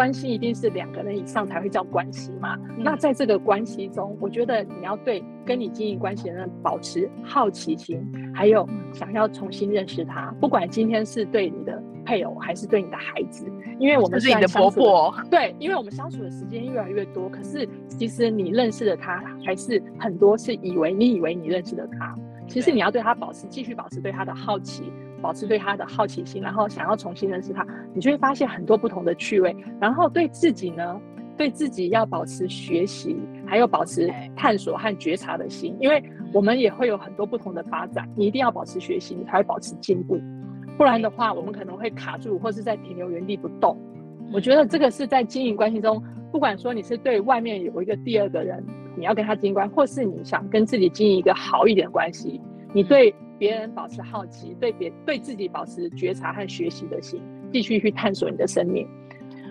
关系一定是两个人以上才会叫关系嘛。嗯、那在这个关系中，我觉得你要对跟你经营关系的人保持好奇心，还有想要重新认识他。不管今天是对你的配偶，还是对你的孩子，因为我们是你的婆婆，对，因为我们相处的时间越来越多，可是其实你认识的他还是很多，是以为你以为你认识的他，其实你要对他保持继续保持对他的好奇。保持对他的好奇心，然后想要重新认识他，你就会发现很多不同的趣味。然后对自己呢，对自己要保持学习，还有保持探索和觉察的心，因为我们也会有很多不同的发展。你一定要保持学习，你才会保持进步。不然的话，我们可能会卡住，或是在停留原地不动。我觉得这个是在经营关系中，不管说你是对外面有一个第二个人，你要跟他经营关系，或是你想跟自己经营一个好一点的关系，你对。别人保持好奇，对别对自己保持觉察和学习的心，继续去探索你的生命。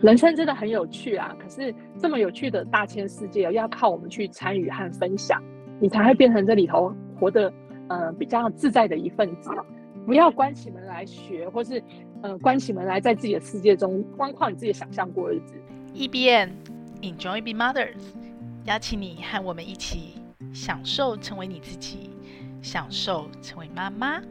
人生真的很有趣啊！可是这么有趣的大千世界，要靠我们去参与和分享，你才会变成这里头活得呃比较自在的一份子。不要关起门来学，或是呃关起门来在自己的世界中光靠你自己想象过日子。E B N Enjoy Be Mothers，邀请你和我们一起享受成为你自己。享受成为妈妈。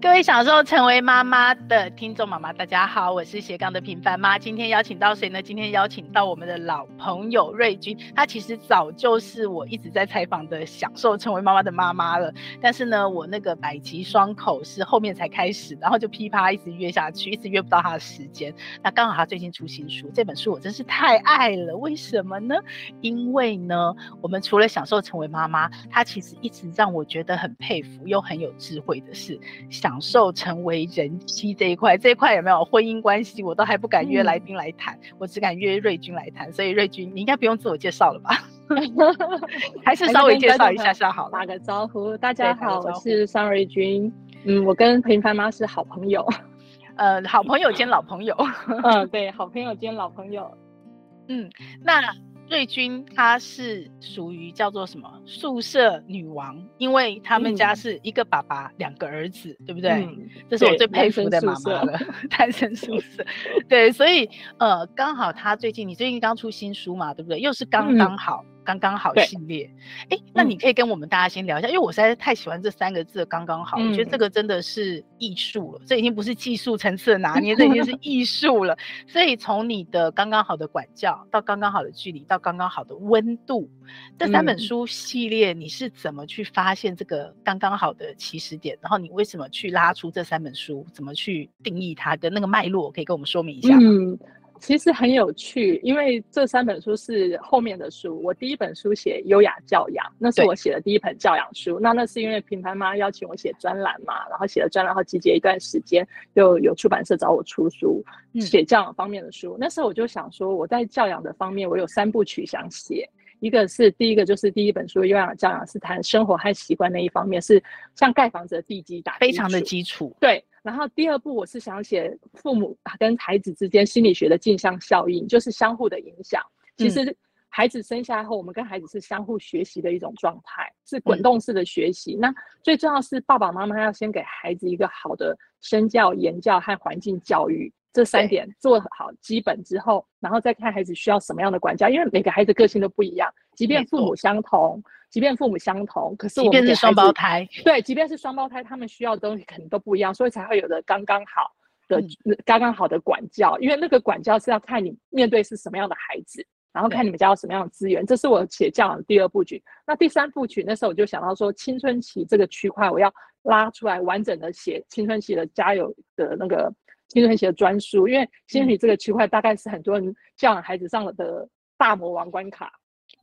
各位享受成为妈妈的听众妈妈，大家好，我是斜杠的平凡妈。今天邀请到谁呢？今天邀请到我们的老朋友瑞君。她其实早就是我一直在采访的享受成为妈妈的妈妈了。但是呢，我那个百集双口是后面才开始，然后就噼啪一直约下去，一直约不到她的时间。那刚好她最近出新书，这本书我真是太爱了。为什么呢？因为呢，我们除了享受成为妈妈，她其实一直让我觉得很佩服又很有智慧的是享受成为人妻这一块，这一块有没有婚姻关系？我都还不敢约来宾来谈，嗯、我只敢约瑞君来谈。所以瑞君，你应该不用自我介绍了吧？还是稍微介绍一下下好了。打个招呼，大家好，我是桑瑞君。嗯，我跟平凡妈是好朋友，呃，好朋友兼老朋友。嗯，对，好朋友兼老朋友。嗯，那。瑞君她是属于叫做什么宿舍女王，因为他们家是一个爸爸，两、嗯、个儿子，对不对？嗯、这是我最佩服的妈妈了。单身宿舍，对，所以呃，刚好她最近，你最近刚出新书嘛，对不对？又是刚刚好。嗯刚刚好系列，哎，那你可以跟我们大家先聊一下，嗯、因为我实在是太喜欢这三个字“刚刚好”，嗯、我觉得这个真的是艺术了，这已经不是技术层次的拿捏，这已经是 艺术了。所以从你的刚刚好的管教，到刚刚好的距离，到刚刚好的温度，这三本书系列，你是怎么去发现这个刚刚好的起始点？然后你为什么去拉出这三本书？怎么去定义它的那个脉络？可以跟我们说明一下吗？嗯其实很有趣，因为这三本书是后面的书。我第一本书写优雅教养，那是我写的第一本教养书。那那是因为平凡妈邀请我写专栏嘛，然后写了专栏后集结一段时间，就有出版社找我出书，写教养方面的书。嗯、那时候我就想说，我在教养的方面，我有三部曲想写。一个是第一个，就是第一本书《优雅教养》，是谈生活和习惯那一方面，是像盖房子的地基打基，非常的基础。对。然后第二步我是想写父母跟孩子之间心理学的镜像效应，就是相互的影响。其实孩子生下来后，我们跟孩子是相互学习的一种状态，是滚动式的学习。嗯、那最重要是爸爸妈妈要先给孩子一个好的身教、言教和环境教育，这三点做好基本之后，然后再看孩子需要什么样的管教，因为每个孩子个性都不一样，即便父母相同。即便父母相同，可是我们即便是双胞胎，对，即便是双胞胎，他们需要的东西肯定都不一样，所以才会有的刚刚好的、刚刚、嗯、好的管教。因为那个管教是要看你面对是什么样的孩子，然后看你们家有什么样的资源。这是我写教养的第二部曲。那第三部曲，那时候我就想到说，青春期这个区块，我要拉出来完整的写青春期的家有的那个青春期的专书，因为青春期这个区块大概是很多人教养孩子上了的大魔王关卡。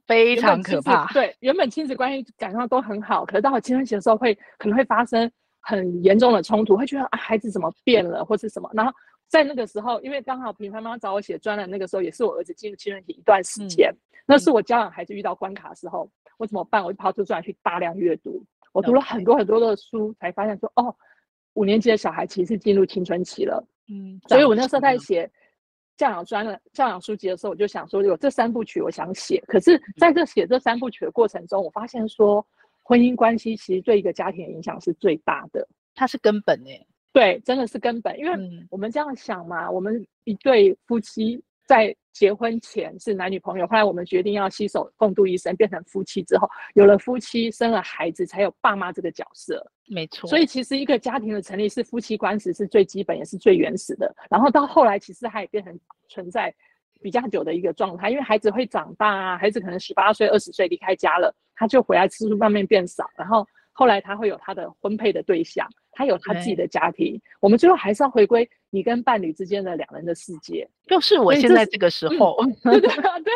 非常可怕。对，原本亲子关系感觉都很好，可是到了青春期的时候会，会可能会发生很严重的冲突，会觉得啊，孩子怎么变了，或是什么。然后在那个时候，因为刚好平凡妈找我写专栏，那个时候也是我儿子进入青春期一段时间，嗯、那是我教养孩子遇到关卡的时候，我怎么办？我就跑出专栏去大量阅读，我读了很多很多的书，才发现说，哦，五年级的小孩其实是进入青春期了。嗯，所以我那时候在写。教养专的教养书籍的时候，我就想说有这三部曲，我想写。可是在这写这三部曲的过程中，我发现说婚姻关系其实对一个家庭的影响是最大的，它是根本诶。对，真的是根本。因为我们这样想嘛，我们一对夫妻在结婚前是男女朋友，后来我们决定要携手共度一生，变成夫妻之后，有了夫妻，生了孩子，才有爸妈这个角色。没错。所以其实一个家庭的成立是夫妻关系是最基本也是最原始的。然后到后来，其实它也变成存在比较久的一个状态，因为孩子会长大啊，孩子可能十八岁、二十岁离开家了，他就回来次数慢慢变少，然后。后来他会有他的婚配的对象，他有他自己的家庭。我们最后还是要回归你跟伴侣之间的两人的世界。就是我现在这个时候，嗯、对对 对，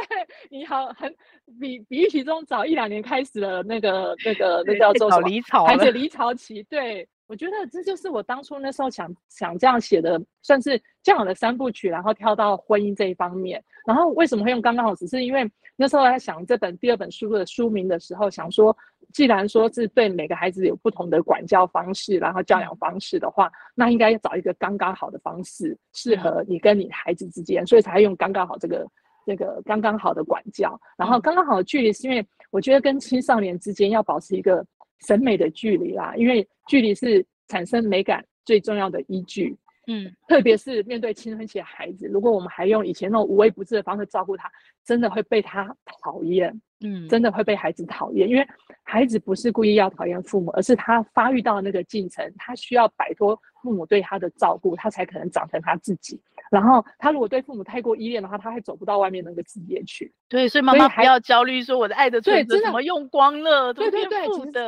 你好，很比比预期中早一两年开始了那个那个那叫做离巢，还是离巢期，对。我觉得这就是我当初那时候想想这样写的，算是这样的三部曲，然后跳到婚姻这一方面。然后为什么会用刚刚好？只是因为那时候在想这本第二本书的书名的时候，想说，既然说是对每个孩子有不同的管教方式，然后教养方式的话，那应该要找一个刚刚好的方式，适合你跟你孩子之间，所以才用刚刚好这个这个刚刚好的管教。然后刚刚好的距离，是因为我觉得跟青少年之间要保持一个。审美的距离啦，因为距离是产生美感最重要的依据。嗯，特别是面对青春期的孩子，如果我们还用以前那种无微不至的方式照顾他，真的会被他讨厌。嗯，真的会被孩子讨厌，因为孩子不是故意要讨厌父母，而是他发育到那个进程，他需要摆脱父母对他的照顾，他才可能长成他自己。然后他如果对父母太过依恋的话，他还走不到外面那个世界去。对，所以妈妈不要焦虑，说我的爱的存折怎么用光了，对对对，对，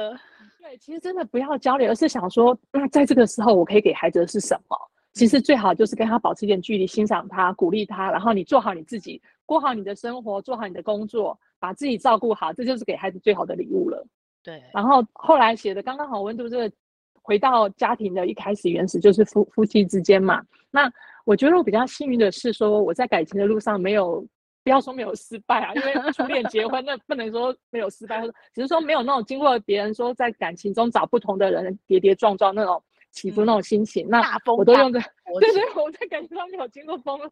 对，其实真的不要焦虑，而是想说，那在这个时候我可以给孩子的是什么？其实最好就是跟他保持一点距离，欣赏他，鼓励他，然后你做好你自己，过好你的生活，做好你的工作，把自己照顾好，这就是给孩子最好的礼物了。对。然后后来写的刚刚好温度，这个回到家庭的一开始原始就是夫夫妻之间嘛。那我觉得我比较幸运的是说我在感情的路上没有，不要说没有失败啊，因为初恋结婚那不能说没有失败，只是说没有那种经过别人说在感情中找不同的人跌跌撞撞那种。起伏那种心情，嗯、那我都用在，对对，我在感觉上没有经过风浪。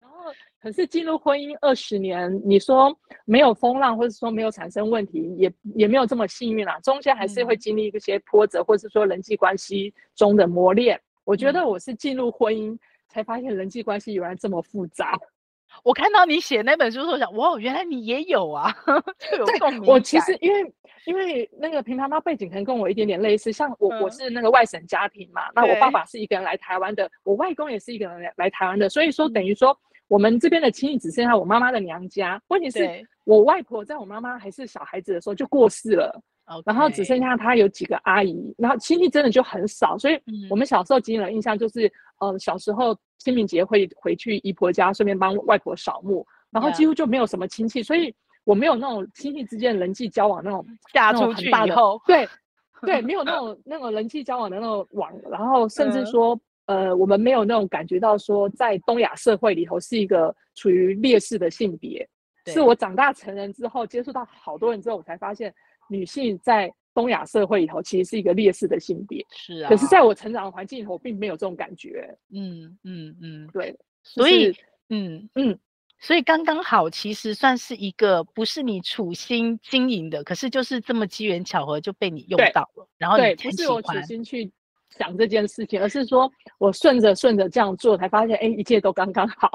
然后，可是进入婚姻二十年，你说没有风浪，或者说没有产生问题，也也没有这么幸运啦。中间还是会经历一些波折，嗯、或者说人际关系中的磨练。我觉得我是进入婚姻才发现人际关系原来这么复杂。我看到你写那本书的时候，想哇，原来你也有啊，就有共鸣。我其实因为因为那个平妈妈背景可能跟我一点点类似，像我、嗯、我是那个外省家庭嘛，那我爸爸是一个人来台湾的，我外公也是一个人来来台湾的，所以说等于说我们这边的亲戚只剩下我妈妈的娘家。问题是我外婆在我妈妈还是小孩子的时候就过世了。然后只剩下他有几个阿姨，然后亲戚真的就很少，所以我们小时候给人的印象就是，嗯、呃，小时候清明节会回去姨婆家，顺便帮外婆扫墓，然后几乎就没有什么亲戚.所以我没有那种亲戚之间人际交往那种嫁出去以后，对。对，没有那种那种人际交往的那种网，然后甚至说，呃，我们没有那种感觉到说，在东亚社会里头是一个处于劣势的性别，是我长大成人之后接触到好多人之后，我才发现。女性在东亚社会里头其实是一个劣势的性别，是啊。可是在我成长的环境里头，并没有这种感觉。嗯嗯嗯，对。所以，嗯嗯，所以刚刚好，其实算是一个不是你处心经营的，可是就是这么机缘巧合就被你用到了。然后你不是我处心去想这件事情，而是说我顺着顺着这样做，才发现，哎，一切都刚刚好。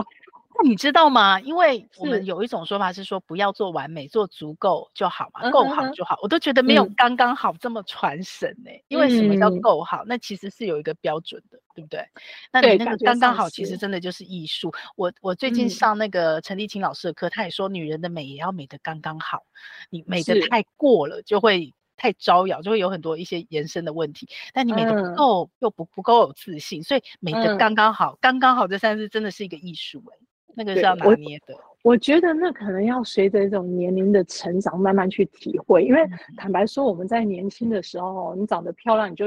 那你知道吗？因为我们有一种说法是说，不要做完美，做足够就好嘛，够好就好。我都觉得没有刚刚好这么传神呢。因为什么叫够好？那其实是有一个标准的，对不对？那你那个刚刚好，其实真的就是艺术。我我最近上那个陈立青老师的课，他也说，女人的美也要美得刚刚好。你美得太过了，就会太招摇，就会有很多一些延伸的问题。但你美得不够，又不不够有自信，所以美得刚刚好，刚刚好这三字真的是一个艺术哎。那个是要拿捏的我，觉得那可能要随着这种年龄的成长慢慢去体会，因为坦白说，我们在年轻的时候，你长得漂亮，你就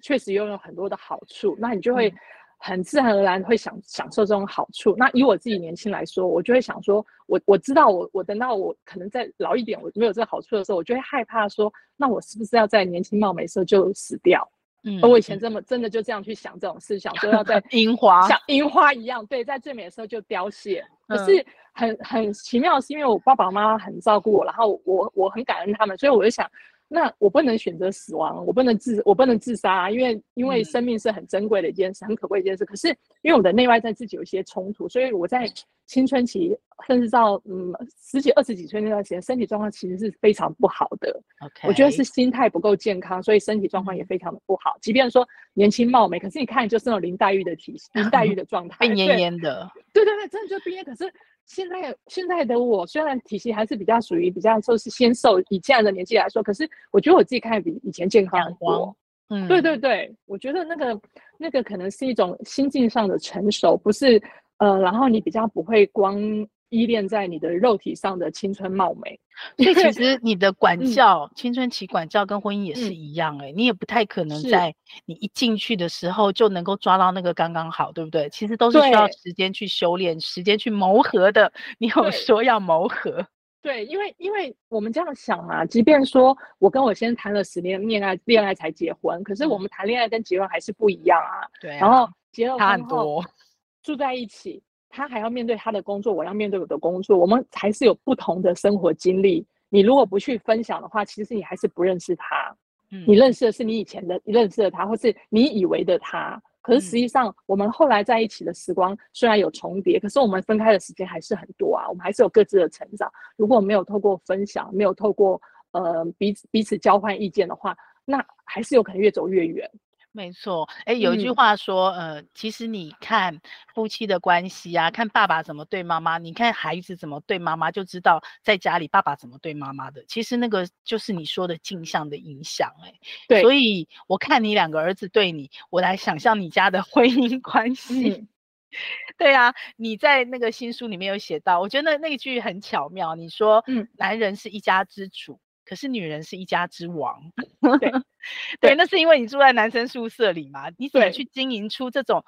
确实拥有很多的好处，那你就会很自然而然会享享受这种好处。那以我自己年轻来说，我就会想说，我我知道我我等到我可能再老一点，我没有这个好处的时候，我就会害怕说，那我是不是要在年轻貌美时候就死掉？嗯，我以前这么真的就这样去想这种事，想说要在 樱花像樱花一样，对，在最美的时候就凋谢。可是很很奇妙的是，因为我爸爸妈妈很照顾我，然后我我很感恩他们，所以我就想，那我不能选择死亡，我不能自我不能自杀啊，因为因为生命是很珍贵的一件事，嗯、很可贵的一件事。可是因为我的内外在自己有一些冲突，所以我在青春期甚至到嗯十几二十几岁那段时间，身体状况其实是非常不好的。Okay. 我觉得是心态不够健康，所以身体状况也非常的不好。即便说年轻貌美，可是你看就是那种林黛玉的体型，林黛玉 的状态，病恹恹的。对对对，真的就病恹。可是。现在现在的我虽然体型还是比较属于比较说是纤瘦，以这样的年纪来说，可是我觉得我自己看比以前健康很多。嗯，对对对，我觉得那个那个可能是一种心境上的成熟，不是呃，然后你比较不会光。依恋在你的肉体上的青春貌美，所以其 实你的管教，嗯、青春期管教跟婚姻也是一样哎、你也不太可能在你一进去的时候就能够抓到那个刚刚好，对不对？其实都是需要时间去修炼，时间去磨合的。你有说要磨合？对，因为因为我们这样想啊，即便说我跟我先谈了十年恋爱，恋爱才结婚，可是我们谈恋爱跟结婚还是不一样啊。对啊，然后结了婚后差很多，住在一起。他还要面对他的工作，我要面对我的工作，我们还是有不同的生活经历。你如果不去分享的话，其实你还是不认识他。嗯，你认识的是你以前的，你认识的他，或是你以为的他。可是实际上，我们后来在一起的时光虽然有重叠，可是我们分开的时间还是很多啊。我们还是有各自的成长。如果没有透过分享，没有透过呃彼此彼此交换意见的话，那还是有可能越走越远。没错，哎，有一句话说，嗯、呃，其实你看夫妻的关系啊，看爸爸怎么对妈妈，你看孩子怎么对妈妈，就知道在家里爸爸怎么对妈妈的。其实那个就是你说的镜像的影响，哎，对。所以我看你两个儿子对你，我来想象你家的 婚姻关系。嗯、对啊，你在那个新书里面有写到，我觉得那那句很巧妙。你说，嗯，男人是一家之主。可是女人是一家之王，对，对，那是因为你住在男生宿舍里嘛？你怎么去经营出这种，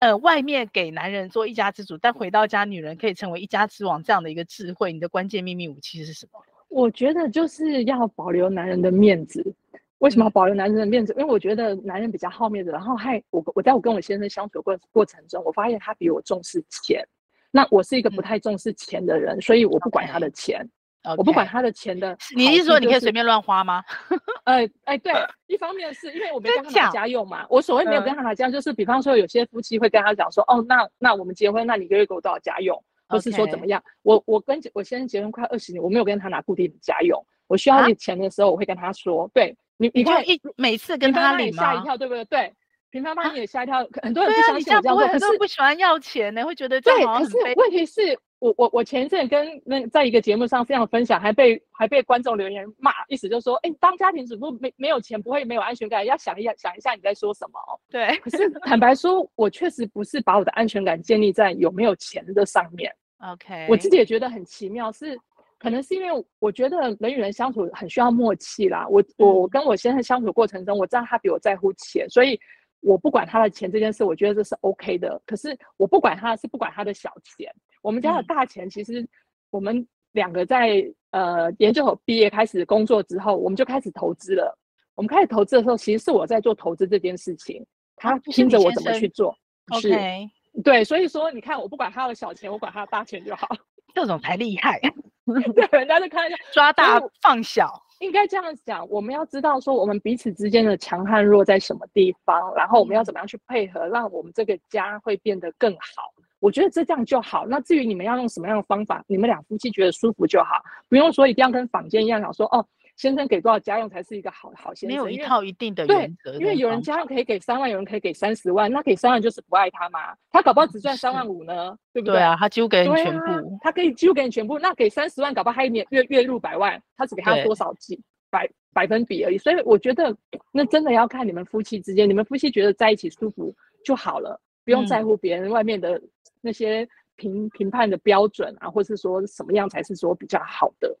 呃，外面给男人做一家之主，但回到家女人可以成为一家之王这样的一个智慧？你的关键秘密武器是什么？我觉得就是要保留男人的面子。为什么要保留男人的面子？嗯、因为我觉得男人比较好面子，然后还我我在我跟我先生相处过过程中，我发现他比我重视钱。那我是一个不太重视钱的人，嗯、所以我不管他的钱。我不管他的钱的，你是说你可以随便乱花吗？呃，哎，对，一方面是因为我没跟他拿家用嘛。我所谓没有跟他拿家用，就是比方说有些夫妻会跟他讲说，哦，那那我们结婚，那你一个月给我多少家用？或是说怎么样？我我跟我先生结婚快二十年，我没有跟他拿固定的家用。我需要你钱的时候，我会跟他说，对你，你看一每次跟他领吓一跳，对不对？对，平方帮你也吓一跳，很多人不相信这样做，很多人不喜欢要钱呢，会觉得对，可是问题是。我我我前一阵跟那在一个节目上这样分享，还被还被观众留言骂，意思就是说，哎、欸，当家庭主妇没没有钱不会没有安全感，要想一下想一下你在说什么。对，可是坦白说，我确实不是把我的安全感建立在有没有钱的上面。OK，我自己也觉得很奇妙，是可能是因为我觉得人与人相处很需要默契啦。我我跟我先生相处过程中，我知道他比我在乎钱，所以我不管他的钱这件事，我觉得这是 OK 的。可是我不管他是不管他的小钱。我们家的大钱，其实我们两个在呃研究所毕业开始工作之后，我们就开始投资了。我们开始投资的时候，其实是我在做投资这件事情，他听着我怎么去做。是，OK，对，所以说你看，我不管他的小钱，我管他的大钱就好，这种才厉害。对，人家就看一下抓大放小，应该这样讲。我们要知道说，我们彼此之间的强和弱在什么地方，然后我们要怎么样去配合，让我们这个家会变得更好。我觉得这这样就好。那至于你们要用什么样的方法，你们俩夫妻觉得舒服就好，不用说一定要跟坊间一样想说哦，先生给多少家用才是一个好好先生。没有一套一定的原则。对，因为有人家用可以给三万，有人可以给三十万，那给三万就是不爱他吗？他搞不好只赚三万五呢，对不对？对啊，他几乎给你全部。啊、他可以几乎给你全部，那给三十万，搞不好他一年月月入百万，他只给他多少几百百分比而已。所以我觉得那真的要看你们夫妻之间，你们夫妻觉得在一起舒服就好了，不用在乎别人外面的。那些评评判的标准啊，或是说什么样才是说比较好的？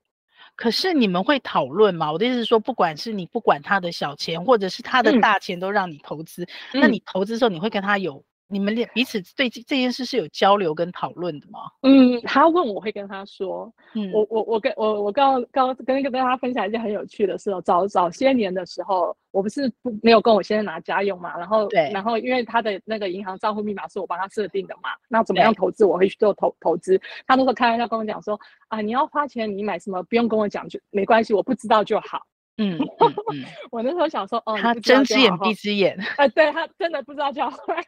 可是你们会讨论吗？我的意思是说，不管是你不管他的小钱，或者是他的大钱，都让你投资，嗯、那你投资的时候，你会跟他有？你们俩彼此对这件事是有交流跟讨论的吗？嗯，他问我会跟他说，嗯，我我我跟我我刚刚跟跟跟他分享一件很有趣的事哦，早早些年的时候，我不是不没有跟我先生拿家用嘛，然后对，然后因为他的那个银行账户密码是我帮他设定的嘛，那怎么样投资我会去做投投资，他那时候开玩笑跟我讲说啊，你要花钱你买什么不用跟我讲就没关系，我不知道就好。嗯，嗯嗯 我那时候想说，哦，他睁只眼闭只眼。啊、呃，对他真的不知道叫。后 来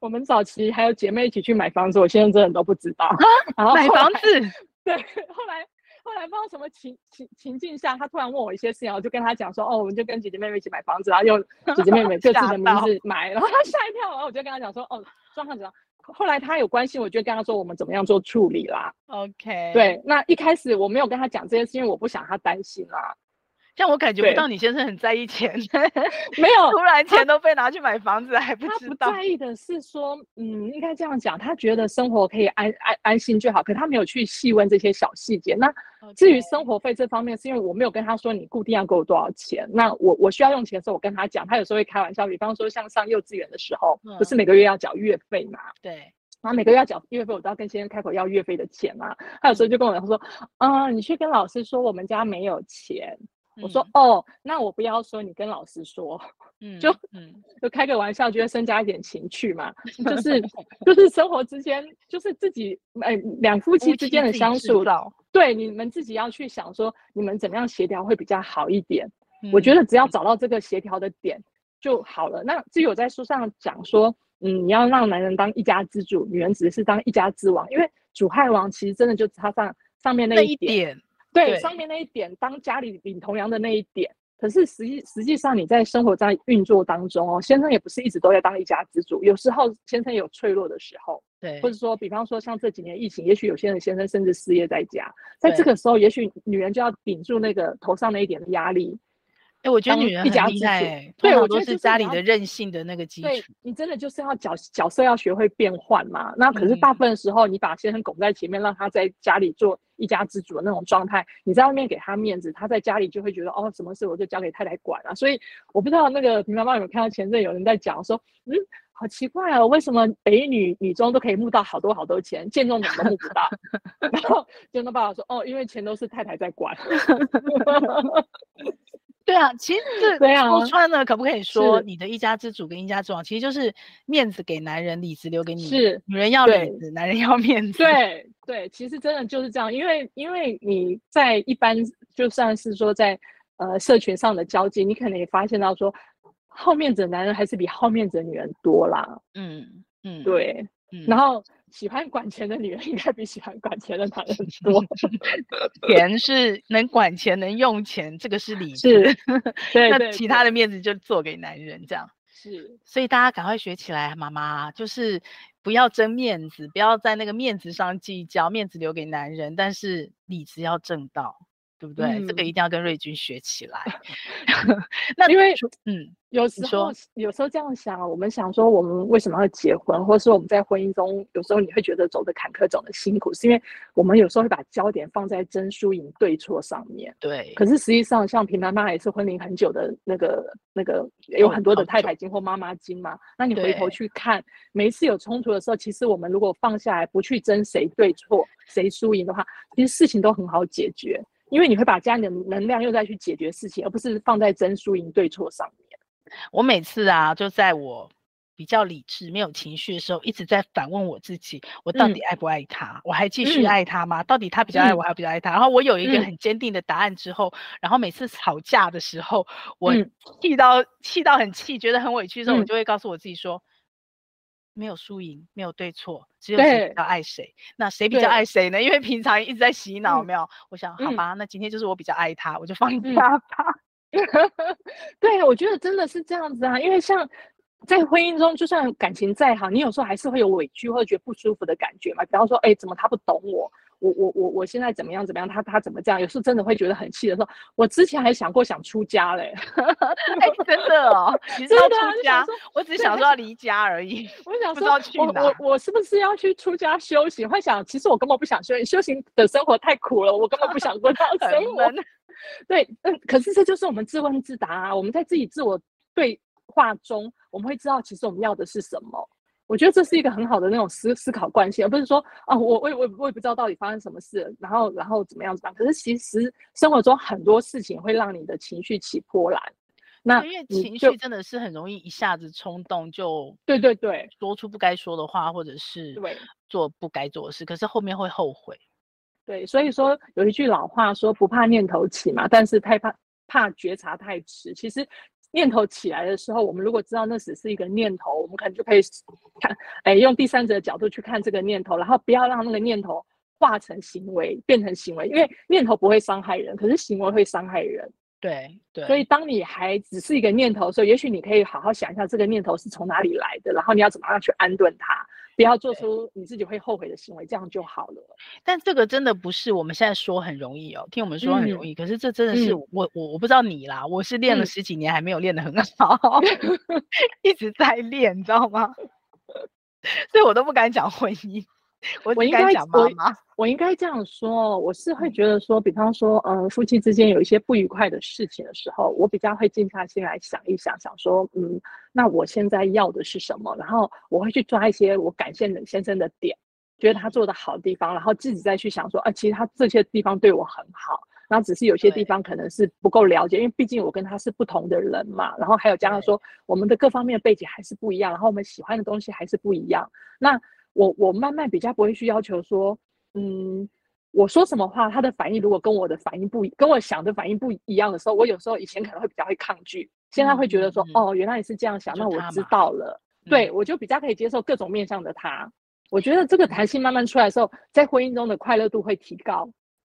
我们早期还有姐妹一起去买房子，我现在真的都不知道。然后买房子？对，后来后来不知道什么情情情境下，他突然问我一些事情，我就跟他讲说，哦，我们就跟姐姐妹妹一起买房子，然后用姐姐妹妹 各自的名字买，然后他吓一跳，然后我就跟他讲说，哦，状况怎样？后来他有关心，我就跟他说我们怎么样做处理啦。OK，对，那一开始我没有跟他讲这些，是因为我不想他担心啦。像我感觉不到你先生很在意钱，没有，突然钱都被拿去买房子还不知道。他不在意的是说，嗯，应该这样讲，他觉得生活可以安安安心就好，可他没有去细问这些小细节。那至于生活费这方面，是因为我没有跟他说你固定要给我多少钱。那我我需要用钱的时候，我跟他讲，他有时候会开玩笑，比方说像上幼稚园的时候，嗯、不是每个月要缴月费嘛？对，然后每个月要缴月费，我都要跟先生开口要月费的钱嘛。他有时候就跟我说，啊、嗯，你去跟老师说我们家没有钱。我说哦，那我不要说，你跟老师说，嗯，就嗯，就开个玩笑，觉得增加一点情趣嘛，就是就是生活之间，就是自己哎两夫妻之间的相处，对，你们自己要去想说，你们怎么样协调会比较好一点。嗯、我觉得只要找到这个协调的点就好了。那至于我在书上讲说，嗯，你要让男人当一家之主，女人只是当一家之王，因为主害王其实真的就差上上面那一点。对，对。上面那一点，当家里领头羊的那一点，可是实际实际上你在生活在运作当中哦，先生也不是一直都在当一家之主，有时候先生有脆弱的时候，对，或者说，比方说像这几年疫情，也许有些人先生甚至失业在家，在这个时候，也许女人就要顶住那个头上那一点的压力。哎，我觉得女人很厉害，欸，对，我都是家里的任性的那个基础。对，你真的就是要角角色要学会变换嘛。那可是大部分时候，你把先生拱在前面，让他在家里做一家之主的那种状态，你在外面给他面子，他在家里就会觉得哦，什么事我就交给太太管了。所以我不知道那个平妈妈有没有看到前阵有人在讲说，嗯，好奇怪哦，为什么北女女中都可以募到好多好多钱，建中怎么都募不到？然后建中爸爸说，哦，因为钱都是太太在管。对啊，其实这说穿了，可不可以说你的一家之主跟一家之王，其实就是面子给男人，里子留给你。是，女人要里子，男人要面子。对对，其实真的就是这样，因为因为你在一般就算是说在呃社群上的交际，你可能也发现到说，好面子的男人还是比好面子的女人多啦。嗯嗯，对，嗯、然后。喜欢管钱的女人应该比喜欢管钱的男人多。钱是能管钱、能用钱，这个是理智。对，那其他的面子就做给男人这样。是，所以大家赶快学起来，妈妈就是不要争面子，不要在那个面子上计较，面子留给男人，但是理智要正道。对不对？嗯、这个一定要跟瑞君学起来。那因为嗯，有时候有时候这样想，我们想说，我们为什么要结婚，或者说我们在婚姻中，有时候你会觉得走的坎坷，走的辛苦，是因为我们有时候会把焦点放在争输赢对错上面。对。可是实际上，像平妈妈也是婚龄很久的那个那个，有很多的太太经或妈妈经嘛。那你回头去看，每一次有冲突的时候，其实我们如果放下来，不去争谁对错、谁输赢的话，其实事情都很好解决。因为你会把家里的能量又再去解决事情，而不是放在争输赢对错上面。我每次啊，就在我比较理智、没有情绪的时候，一直在反问我自己：我到底爱不爱他？嗯、我还继续爱他吗？嗯、到底他比较爱我，还比较爱他？嗯、然后我有一个很坚定的答案之后，嗯、然后每次吵架的时候，我气到、嗯、气到很气，觉得很委屈的时候，我就会告诉我自己说。嗯没有输赢，没有对错，只有谁比较爱谁。那谁比较爱谁呢？因为平常一直在洗脑，没有。嗯、我想，好吧，嗯、那今天就是我比较爱他，我就放下他。嗯、对，我觉得真的是这样子啊。因为像在婚姻中，就算感情再好，你有时候还是会有委屈或者觉得不舒服的感觉嘛。比方说，哎，怎么他不懂我？我我我我现在怎么样怎么样？他他怎么这样？有时候真的会觉得很气的时候，我之前还想过想出家嘞，哎，真的哦，你知道出家？我只是想说要离家而已。我想说，我我我是不是要去出家修行？会想，其实我根本不想修行，修行的生活太苦了，我根本不想过这样生活。对，嗯，可是这就是我们自问自答啊。我们在自己自我对话中，我们会知道其实我们要的是什么。我觉得这是一个很好的那种思思考惯性，而不是说啊，我我我我也不知道到底发生什么事，然后然后怎么样子。可是其实生活中很多事情会让你的情绪起波澜。那因为情绪真的是很容易一下子冲动就对对对，说出不该说的话，或者是对做不该做的事，可是后面会后悔。对，所以说有一句老话说不怕念头起嘛，但是太怕。怕觉察太迟。其实念头起来的时候，我们如果知道那只是一个念头，我们可能就可以看，哎，用第三者的角度去看这个念头，然后不要让那个念头化成行为，变成行为，因为念头不会伤害人，可是行为会伤害人。对对，所以当你还只是一个念头的时候，也许你可以好好想一下这个念头是从哪里来的，然后你要怎么样去安顿它，不要做出你自己会后悔的行为，这样就好了。但这个真的不是我们现在说很容易哦，听我们说很容易，嗯、可是这真的是、嗯、我我我不知道你啦，我是练了十几年还没有练得很好，嗯、一直在练，你知道吗？所以我都不敢讲婚姻。我应该讲妈妈，我应该这样说，我是会觉得说，比方说，嗯，夫妻之间有一些不愉快的事情的时候，我比较会静下心来想一想，想说，嗯，那我现在要的是什么？然后我会去抓一些我感谢冷先生的点，觉得他做的好的地方，然后自己再去想说，啊，其实他这些地方对我很好，然后只是有些地方可能是不够了解，因为毕竟我跟他是不同的人嘛，然后还有加上说，我们的各方面的背景还是不一样，然后我们喜欢的东西还是不一样，那。我我慢慢比较不会去要求说，嗯，我说什么话，他的反应如果跟我的反应不跟我想的反应不一样的时候，我有时候以前可能会比较会抗拒，现在会觉得说，嗯、哦，原来你是这样想，那我知道了，对、嗯、我就比较可以接受各种面向的他。我觉得这个弹性慢慢出来的时候，在婚姻中的快乐度会提高。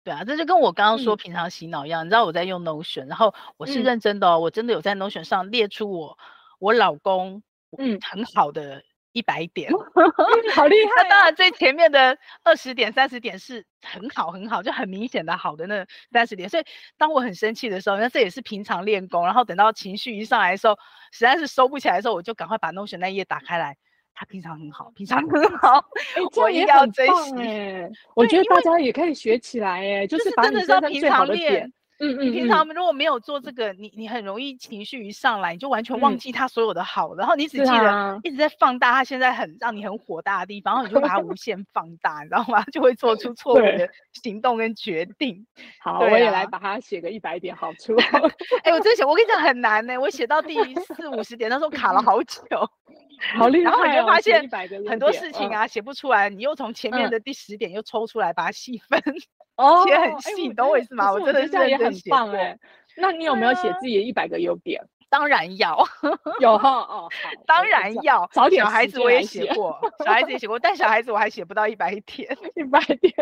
对啊，这就跟我刚刚说平常洗脑一样，嗯、你知道我在用 Notion，然后我是认真的哦，嗯、我真的有在 Notion 上列出我我老公嗯很好的。一百点，好厉害、啊！那当然，最前面的二十点、三十点是很好、很好，就很明显的好的那三十点。所以，当我很生气的时候，那这也是平常练功。然后等到情绪一上来的时候，实在是收不起来的时候，我就赶快把 Notion 那页打开来。他平常很好，平常很好，欸、我也要珍惜。我觉得大家也可以学起来，哎，就是把你真的平常练。嗯嗯，你平常如果没有做这个，你你很容易情绪一上来，你就完全忘记他所有的好，然后你只记得一直在放大他现在很让你很火大的地方，然后你就把它无限放大，你知道吗？就会做出错误的行动跟决定。好，我也来把它写个一百点好处。哎，我真写，我跟你讲很难呢，我写到第四五十点，那时候卡了好久，好厉害。然后你就发现很多事情啊写不出来，你又从前面的第十点又抽出来把它细分。哦，写很细，你懂我意思吗？我真的是这样也很棒哎。那你有没有写自己的一百个优点？当然要，有哈哦，当然要。小孩子我也写过，小孩子也写过，但小孩子我还写不到一百天，一百天。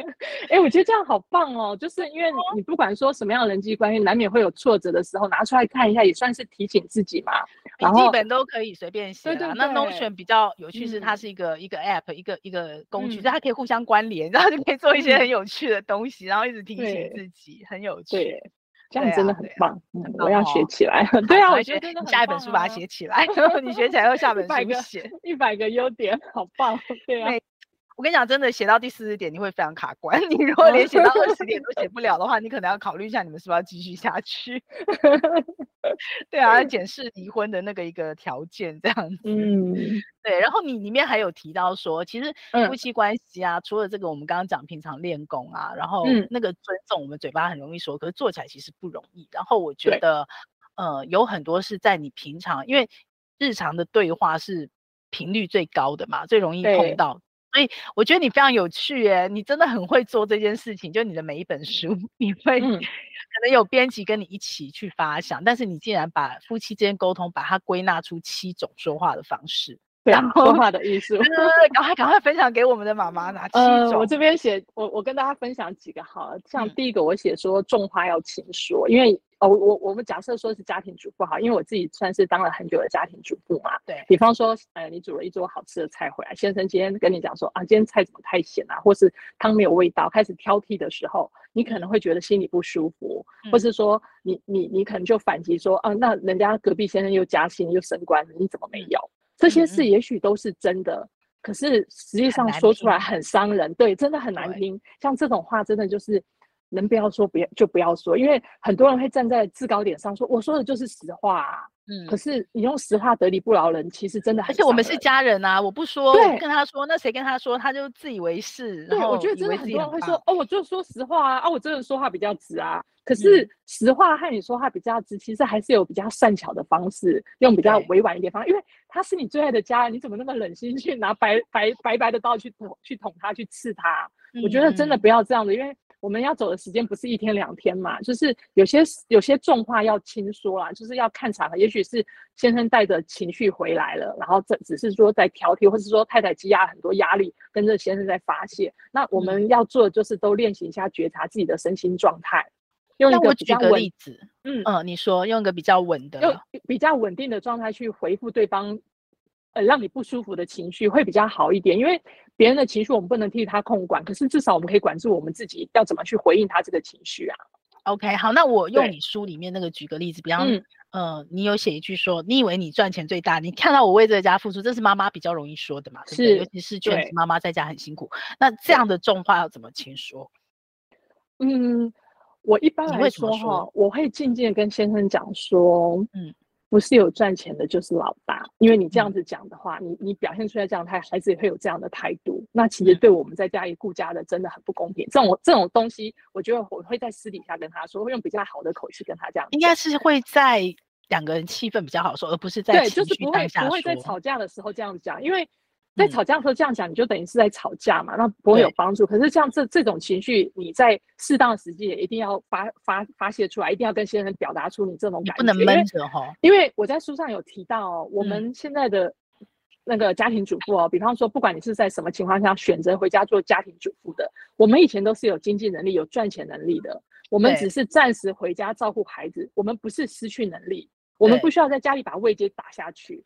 哎，我觉得这样好棒哦，就是因为你不管说什么样的人际关系，难免会有挫折的时候，拿出来看一下，也算是提醒自己嘛。笔记本都可以随便写。对对。那 Notion 比较有趣是，它是一个一个 App，一个一个工具，就它可以互相关联，然后就可以做一些很有趣的东西，然后一直提醒自己，很有趣。对，这样真的很棒，我要学起来。对啊，我觉得下一本书把它写起来，你学起来后下本书写 一百个优点，好棒。对啊。我跟你讲，真的写到第四十点，你会非常卡关。你如果连写到二十点都写 不了的话，你可能要考虑一下，你们是不是要继续下去？对啊，检视离婚的那个一个条件这样子。嗯，对。然后你里面还有提到说，其实夫妻关系啊，嗯、除了这个我们刚刚讲平常练功啊，然后那个尊重，我们嘴巴很容易说，可是做起来其实不容易。然后我觉得，呃，有很多是在你平常，因为日常的对话是频率最高的嘛，最容易碰到。所以我觉得你非常有趣耶，你真的很会做这件事情。就你的每一本书，你会可能有编辑跟你一起去发想，嗯、但是你竟然把夫妻之间沟通，把它归纳出七种说话的方式，对啊，说话的艺术。对对对，赶快赶快分享给我们的妈妈拿七种？呃、我这边写，我我跟大家分享几个好了，像第一个我写说种花要勤说，因为。哦，我我们假设说是家庭主妇哈，因为我自己算是当了很久的家庭主妇嘛。对。比方说，呃，你煮了一桌好吃的菜回来，先生今天跟你讲说啊，今天菜怎么太咸啊，或是汤没有味道，开始挑剔的时候，你可能会觉得心里不舒服，嗯、或是说你你你可能就反击说啊，那人家隔壁先生又加薪又升官，你怎么没有？这些事也许都是真的，嗯、可是实际上说出来很伤人，对，真的很难听。像这种话，真的就是。能不要说，不要就不要说，因为很多人会站在制高点上说，我说的就是实话啊。嗯，可是你用实话得理不饶人，其实真的很。而且我们是家人啊，我不说，跟他说，那谁跟他说，他就自以为是。对，我觉得真的很多人会说，哦，我就说实话啊，啊，我真的说话比较直啊。可是实话和你说话比较直，其实还是有比较善巧的方式，用比较委婉一点方式，因为他是你最爱的家人，你怎么那么冷心去拿白白白白的刀去捅去捅他，去刺他？嗯、我觉得真的不要这样子，因为。我们要走的时间不是一天两天嘛，就是有些有些重话要轻说啦，就是要看场合。也许是先生带着情绪回来了，然后这只是说在挑剔，或是说太太积压很多压力，跟着先生在发泄。那我们要做的就是都练习一下觉察自己的身心状态。用一个比较举个例子，嗯嗯，你说用一个比较稳的，用比较稳定的状态去回复对方。呃，让你不舒服的情绪会比较好一点，因为别人的情绪我们不能替他控管，可是至少我们可以管住我们自己，要怎么去回应他这个情绪啊？OK，好，那我用你书里面那个举个例子，比方，嗯、呃，你有写一句说，你以为你赚钱最大，你看到我为这个家付出，这是妈妈比较容易说的嘛？是，尤其是全职妈妈在家很辛苦，那这样的重话要怎么轻说？嗯，我一般来说哈，我会静静的跟先生讲说，嗯。不是有赚钱的，就是老大。因为你这样子讲的话，嗯、你你表现出来这样态，孩子也会有这样的态度。那其实对我们在家里顾家的真的很不公平。这种这种东西，我觉得我会在私底下跟他说，会用比较好的口气跟他这样。应该是会在两个人气氛比较好说，而不是在对，就是不会不会在吵架的时候这样讲，因为。在吵架的时候这样讲，你就等于是在吵架嘛，那不会有帮助。可是像这这种情绪，你在适当的时机也一定要发发发泄出来，一定要跟先生表达出你这种感觉，不能闷着哈。因为我在书上有提到哦，我们现在的那个家庭主妇哦，比方说，不管你是在什么情况下选择回家做家庭主妇的，我们以前都是有经济能力、有赚钱能力的，我们只是暂时回家照顾孩子，我们不是失去能力，我们不需要在家里把位阶打下去。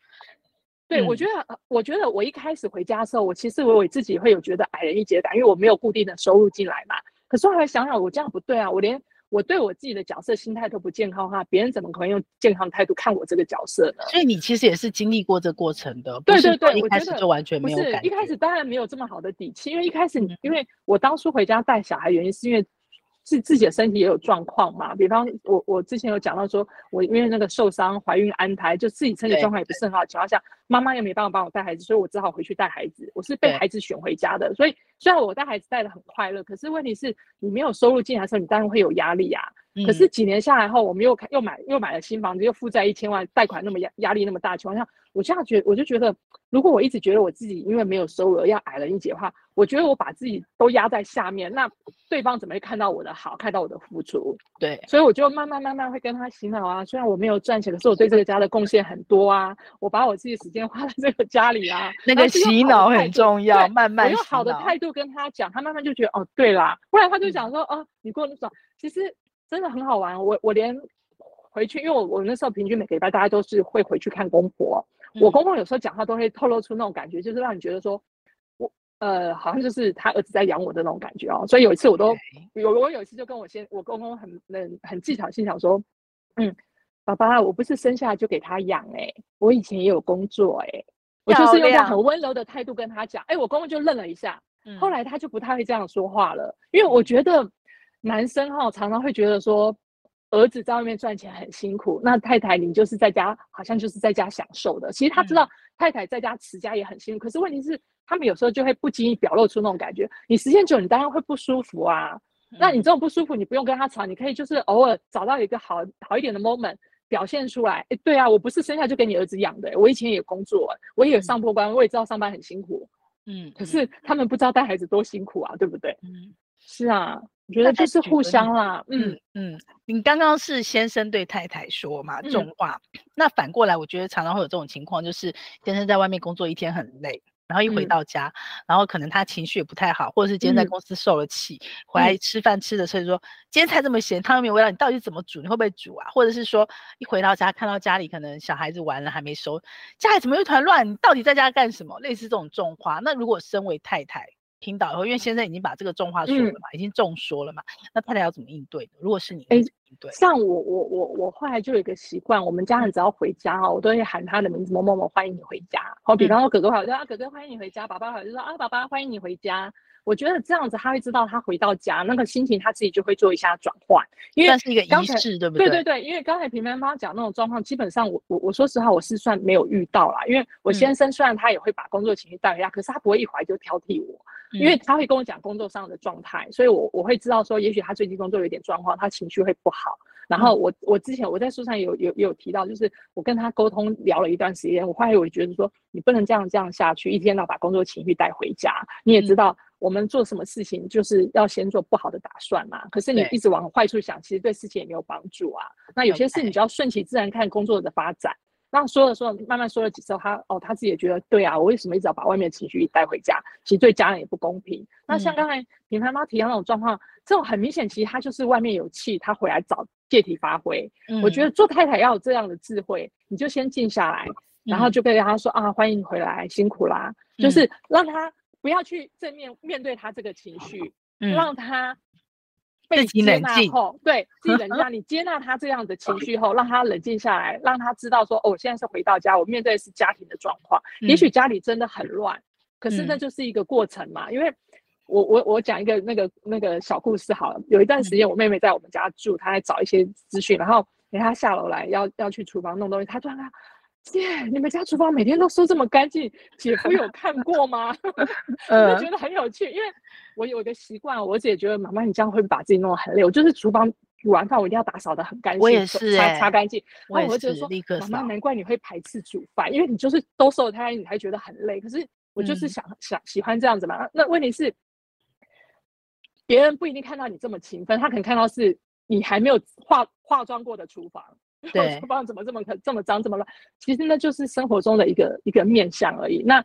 对，我觉得，我觉得我一开始回家的时候，我其实我我自己会有觉得矮人一截感，因为我没有固定的收入进来嘛。可是后来想想，我这样不对啊，我连我对我自己的角色心态都不健康的话，别人怎么可能用健康态度看我这个角色呢？所以你其实也是经历过这过程的，对对对，一开始就完全没有感觉。一开始当然没有这么好的底气，因为一开始你，因为我当初回家带小孩，原因是因为。自自己的身体也有状况嘛，比方我我之前有讲到说，我因为那个受伤怀孕安胎，就自己身体状况也不是很好的情况下，妈妈又没办法帮我带孩子，所以我只好回去带孩子。我是被孩子选回家的，所以虽然我带孩子带的很快乐，可是问题是你没有收入进来的时候，你当然会有压力啊。可是几年下来后，我们又开又买又买了新房子，又负债一千万，贷款那么压压力那么大的情况下，我现在觉我就觉得，如果我一直觉得我自己因为没有收入而要矮人一截的话，我觉得我把自己都压在下面，那对方怎么会看到我的好，看到我的付出？对，所以我就慢慢慢慢会跟他洗脑啊。虽然我没有赚钱，可是我对这个家的贡献很多啊。我把我自己的时间花在这个家里啊。那个洗脑很重要，慢慢我用好的态度跟他讲，他慢慢就觉得哦，对啦。不然他就讲说，哦，你过得爽，其实。真的很好玩，我我连回去，因为我我那时候平均每个礼拜大家都是会回去看公婆，嗯、我公公有时候讲话都会透露出那种感觉，就是让你觉得说，我呃好像就是他儿子在养我的那种感觉哦。所以有一次我都有我有一次就跟我先我公公很很很技巧性讲说，嗯，爸爸我不是生下来就给他养哎、欸，我以前也有工作哎、欸，我就是用这样很温柔的态度跟他讲，哎、欸，我公公就愣了一下，后来他就不太会这样说话了，因为我觉得。男生哈常常会觉得说，儿子在外面赚钱很辛苦，那太太你就是在家，好像就是在家享受的。其实他知道太太在家持家也很辛苦，可是问题是他们有时候就会不经意表露出那种感觉。你时间久，你当然会不舒服啊。那你这种不舒服，你不用跟他吵，你可以就是偶尔找到一个好好一点的 moment 表现出来。哎，对啊，我不是生下就给你儿子养的，我以前也工作，我也有上过班，我也知道上班很辛苦。嗯，可是他们不知道带孩子多辛苦啊，对不对？嗯，是啊。我觉得就是互相啦，嗯嗯，你刚刚是先生对太太说嘛重话，嗯、那反过来，我觉得常常会有这种情况，就是先生在外面工作一天很累，然后一回到家，嗯、然后可能他情绪也不太好，或者是今天在公司受了气，嗯、回来吃饭吃的所以说，今天菜这么咸，汤又没有味道，你到底怎么煮？你会不会煮啊？或者是说一回到家看到家里可能小孩子玩了还没收，家里怎么一团乱？你到底在家干什么？类似这种重话，那如果身为太太。听到以后，因为先生已经把这个重话说了嘛，嗯、已经重说了嘛，那太太要怎么应对呢？如果是你，哎，对，像我我我我后来就有一个习惯，我们家人只要回家哦，我都会喊他的名字，某某某，欢迎你回家。好，比方说哥哥好，我就说啊哥哥欢迎你回家，爸爸好，就说啊爸爸欢迎你回家。我觉得这样子他会知道，他回到家那个心情他自己就会做一下转换，因为算是一个仪式，对不对？对对对，因为刚才平平妈妈讲那种状况，基本上我我我说实话我是算没有遇到啦，因为我先生虽然他也会把工作情绪带回家，嗯、可是他不会一回来就挑剔我，因为他会跟我讲工作上的状态，嗯、所以我我会知道说，也许他最近工作有点状况，他情绪会不好。然后我我之前我在书上有有有提到，就是我跟他沟通聊了一段时间，我后来我觉得说，你不能这样这样下去，一天到晚把工作情绪带回家，你也知道。嗯我们做什么事情就是要先做不好的打算嘛。可是你一直往坏处想，其实对事情也没有帮助啊。那有些事你就要顺其自然看工作的发展。那说了说，慢慢说了几次后，他哦，他自己也觉得对啊，我为什么一直要把外面的情绪带回家？其实对家人也不公平。那像刚才品牌妈提到那种状况，这种很明显，其实他就是外面有气，他回来找借题发挥。我觉得做太太要有这样的智慧，你就先静下来，然后就跟他说啊，欢迎你回来，辛苦啦，就是让他不要去正面面对他这个情绪，让他。被接纳后，对自己冷静。你接纳他这样的情绪后，让他冷静下来，让他知道说，哦，我现在是回到家，我面对的是家庭的状况。嗯、也许家里真的很乱，可是那就是一个过程嘛。嗯、因为我我我讲一个那个那个小故事好了。有一段时间，我妹妹在我们家住，她在找一些资讯，然后给她下楼来要要去厨房弄东西，她突然说。姐，你们家厨房每天都收这么干净，姐夫有看 过吗？我就觉得很有趣，因为我有一个习惯，我姐觉得妈妈你这样会把自己弄得很累。我就是厨房煮完饭，我一定要打扫得很干净，我也是、欸、擦擦干净。然后我就觉得说，妈妈难怪你会排斥煮饭，因为你就是都收它，你还觉得很累。可是我就是想、嗯、想喜欢这样子嘛。那问题是，别人不一定看到你这么勤奋，他可能看到是你还没有化化妆过的厨房。厨房怎么这么可这么脏这么乱？其实那就是生活中的一个一个面相而已。那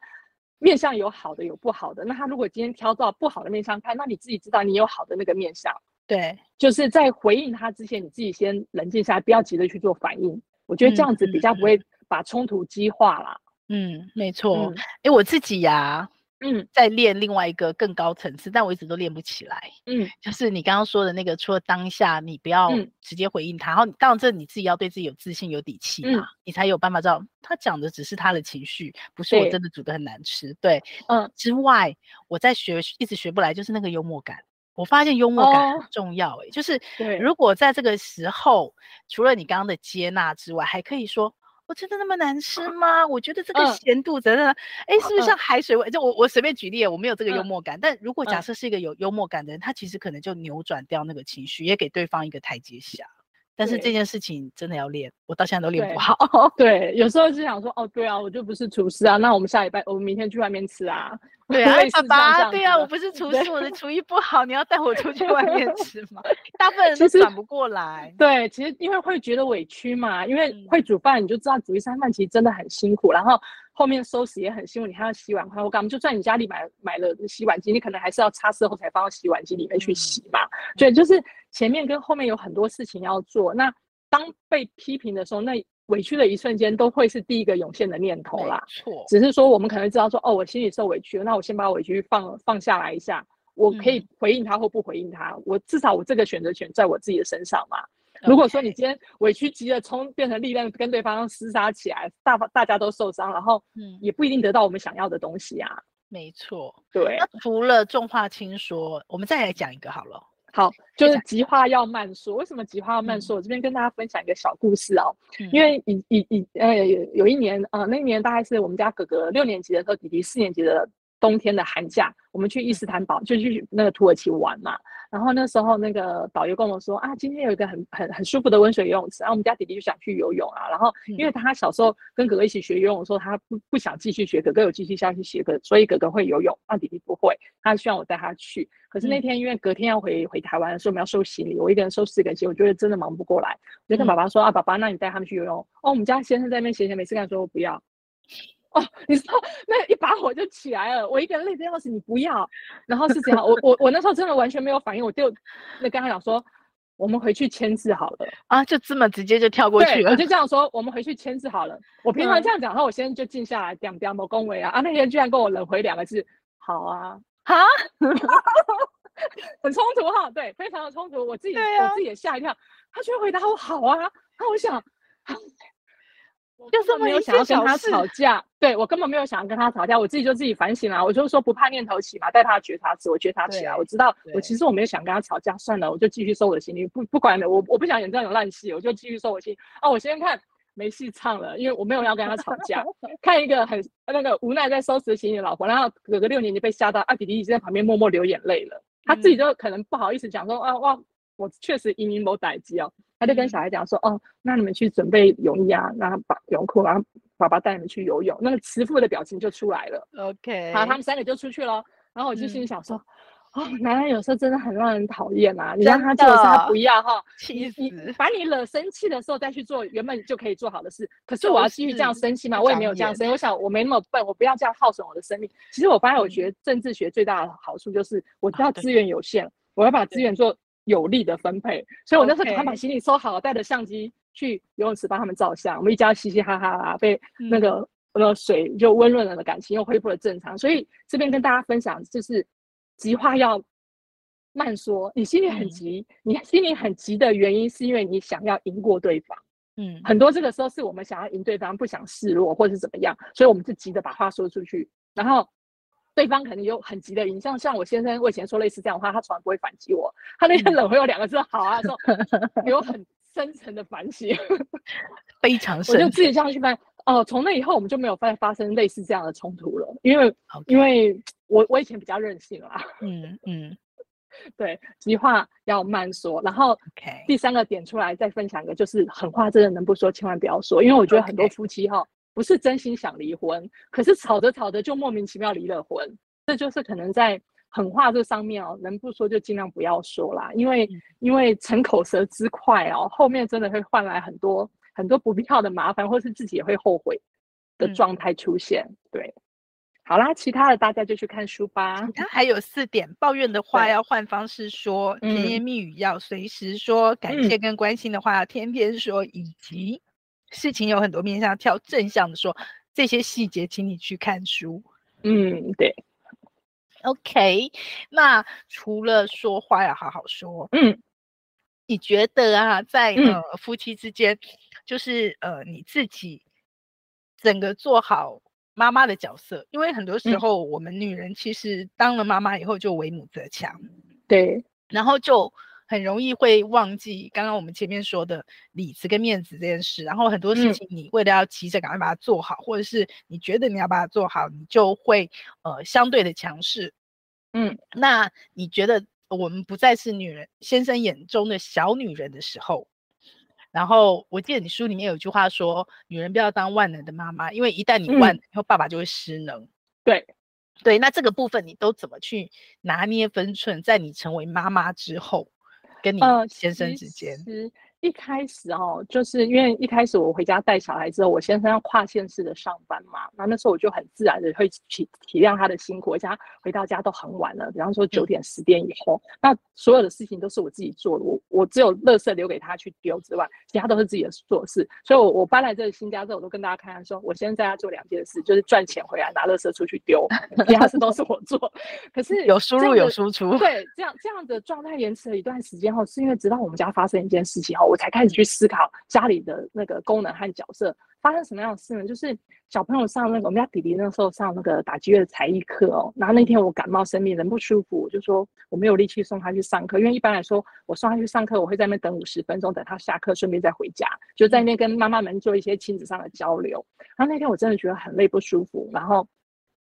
面相有好的有不好的。那他如果今天挑到不好的面相看，那你自己知道你有好的那个面相。对，就是在回应他之前，你自己先冷静下来，不要急着去做反应。我觉得这样子比较不会把冲突激化啦。嗯，没错。哎、嗯，我自己呀、啊。嗯，在练另外一个更高层次，但我一直都练不起来。嗯，就是你刚刚说的那个，除了当下你不要直接回应他，嗯、然后当然这你自己要对自己有自信、有底气嘛，嗯、你才有办法知道他讲的只是他的情绪，不是我真的煮的很难吃。对，对嗯，之外我在学一直学不来，就是那个幽默感。我发现幽默感很重要、欸，哎、哦，就是如果在这个时候，除了你刚刚的接纳之外，还可以说。我真的那么难吃吗？我觉得这个咸度真的，哎，是不是像海水味？就我我随便举例，我没有这个幽默感。但如果假设是一个有幽默感的人，他其实可能就扭转掉那个情绪，也给对方一个台阶下。但是这件事情真的要练，我到现在都练不好。对，有时候就想说，哦，对啊，我就不是厨师啊，那我们下礼拜我们明天去外面吃啊。对啊，爸爸，对啊，我不是厨师，我的厨艺不好，你要带我出去外面 吃吗？大部分人都转不过来。对，其实因为会觉得委屈嘛，因为会煮饭，你就知道煮一餐饭其实真的很辛苦，然后后面收拾也很辛苦，你还要洗碗筷，我干嘛？就算你家里买买了洗碗机，你可能还是要擦拭后才放到洗碗机里面去洗嘛。对，就是。前面跟后面有很多事情要做，那当被批评的时候，那委屈的一瞬间都会是第一个涌现的念头啦。错，只是说我们可能知道说，哦，我心里受委屈了，那我先把委屈放放下来一下，我可以回应他或不回应他，嗯、我至少我这个选择权在我自己的身上嘛。如果说你今天委屈急了冲变成力量跟对方厮杀起来，大大家都受伤，然后也不一定得到我们想要的东西啊。没错，对。那除了重话轻说，我们再来讲一个好了。好，就是急话要慢说。为什么急话要慢说？嗯、我这边跟大家分享一个小故事哦。嗯、因为以以以呃有一年呃那一年大概是我们家哥哥六年级的时候，弟弟四年级的冬天的寒假，我们去伊斯坦堡，嗯、就去那个土耳其玩嘛。然后那时候那个导游跟我说啊，今天有一个很很很舒服的温水游泳池，然后我们家弟弟就想去游泳啊。然后因为他小时候跟哥哥一起学游泳的时候，他不不想继续学，哥哥有继续下去学，哥所以哥哥会游泳，那弟弟不会。他希望我带他去，可是那天因为隔天要回回台湾的时候，我们要收行李，我一个人收四个行李，我觉得真的忙不过来，我就跟爸爸说啊，爸爸，那你带他们去游泳。哦，我们家先生在那边闲闲没事干，说我不要。哦，你知道那一把火就起来了，我一个人累得要死，你不要，然后是这样，我我我那时候真的完全没有反应，我就那跟他讲说，我们回去签字好了啊，就这么直接就跳过去了，我就这样说，我们回去签字好了。我平常这样讲，然后我先生就静下来，讲讲某恭维啊，啊那天居然跟我冷回两个字，好啊，哈，很冲突哈，对，非常的冲突，我自己、啊、我自己也吓一跳，他居然回答我好啊，那我想。我根本没有想要跟他吵架，对，我根本没有想要跟他吵架，我自己就自己反省啦，我就说不怕念头起嘛，带他觉察词，我觉察起来，我知道我其实我没有想跟他吵架，算了，我就继续收我的行李，不不管了，我我不想演这种烂戏，我就继续收我心。啊，我先看没戏唱了，因为我没有要跟他吵架，看一个很那个无奈在收拾行李的老婆，然后哥哥六年级被吓到，啊弟弟一直在旁边默默流眼泪了，他自己就可能不好意思讲说啊哇。我确实隐隐某歹机哦，他就跟小孩讲说，嗯、哦，那你们去准备泳衣啊，然后把泳裤，然后爸爸带你们去游泳，那个慈父的表情就出来了。OK，好，他们三个就出去了。然后我就心里想说。嗯哦，男人有时候真的很让人讨厌啊！你让他做他不要哈，气死！你把你惹生气的时候再去做原本就可以做好的事，可是我要继续这样生气吗？我也没有这样生气。我想我没那么笨，我不要这样耗损我的生命。其实我发现，我觉得政治学最大的好处就是，我知道资源有限，我要把资源做有利的分配。所以我那时候赶快把行李收好，带着相机去游泳池帮他们照相。我们一家嘻嘻哈哈啦，被那个那个水就温润了的感情又恢复了正常。所以这边跟大家分享就是。急话要慢说，你心里很急，嗯、你心里很急的原因是因为你想要赢过对方。嗯，很多这个时候是我们想要赢对方，不想示弱或者是怎么样，所以我们就急着把话说出去，然后对方可能有很急的赢。像像我先生，我以前说类似这样的话，他从来不会反击我。他那天冷回我两个字“好啊”，说 有很深层的反省，非常深。我就自己这样去翻。哦，从那以后我们就没有再发生类似这样的冲突了，因为.因为我我以前比较任性啦，嗯嗯，对，急话要慢说，然后第三个点出来再分享一个，就是狠话真的能不说千万不要说，因为我觉得很多夫妻哈不是真心想离婚可是吵着吵着就莫名其妙离了婚，这就是可能在狠话这上面哦，能不说就尽量不要说啦，因为、嗯、因为逞口舌之快哦，后面真的会换来很多。很多不必要的麻烦，或是自己也会后悔的状态出现。嗯、对，好啦，其他的大家就去看书吧。他还有四点：抱怨的话要换方式说，甜言蜜语要随时说，嗯、感谢跟关心的话要天天说，以及事情有很多面向，挑正向的说。这些细节，请你去看书。嗯，对。OK，那除了说话要好好说，嗯，你觉得啊，在呃夫妻之间？就是呃，你自己整个做好妈妈的角色，因为很多时候我们女人其实当了妈妈以后就为母则强，对，然后就很容易会忘记刚刚我们前面说的里子跟面子这件事，然后很多事情你为了要急着赶快把它做好，嗯、或者是你觉得你要把它做好，你就会呃相对的强势，嗯，那你觉得我们不再是女人先生眼中的小女人的时候？然后我记得你书里面有句话说，女人不要当万能的妈妈，因为一旦你万能，以后、嗯、爸爸就会失能。对，对，那这个部分你都怎么去拿捏分寸，在你成为妈妈之后，跟你先生之间。呃一开始哦，就是因为一开始我回家带小孩之后，我先生要跨县市的上班嘛，那那时候我就很自然的会体体谅他的辛苦，而且他回到家都很晚了，比方说九点十点以后，嗯、那所有的事情都是我自己做的，我我只有垃圾留给他去丢之外，其他都是自己的做事。所以我，我我搬来这个新家之后，我都跟大家开玩笑说，我现在在家做两件事，就是赚钱回来拿垃圾出去丢，其他事都是我做。可是 有输入有输出，对，这样这样的状态延迟了一段时间后，是因为直到我们家发生一件事情后，我才开始去思考家里的那个功能和角色。发生什么样的事呢？就是小朋友上那个我们家弟弟那时候上那个打击乐的才艺课哦，然后那天我感冒生病，人不舒服，我就说我没有力气送他去上课，因为一般来说我送他去上课，我会在那边等五十分钟，等他下课顺便再回家，就在那边跟妈妈们做一些亲子上的交流。然后那天我真的觉得很累不舒服，然后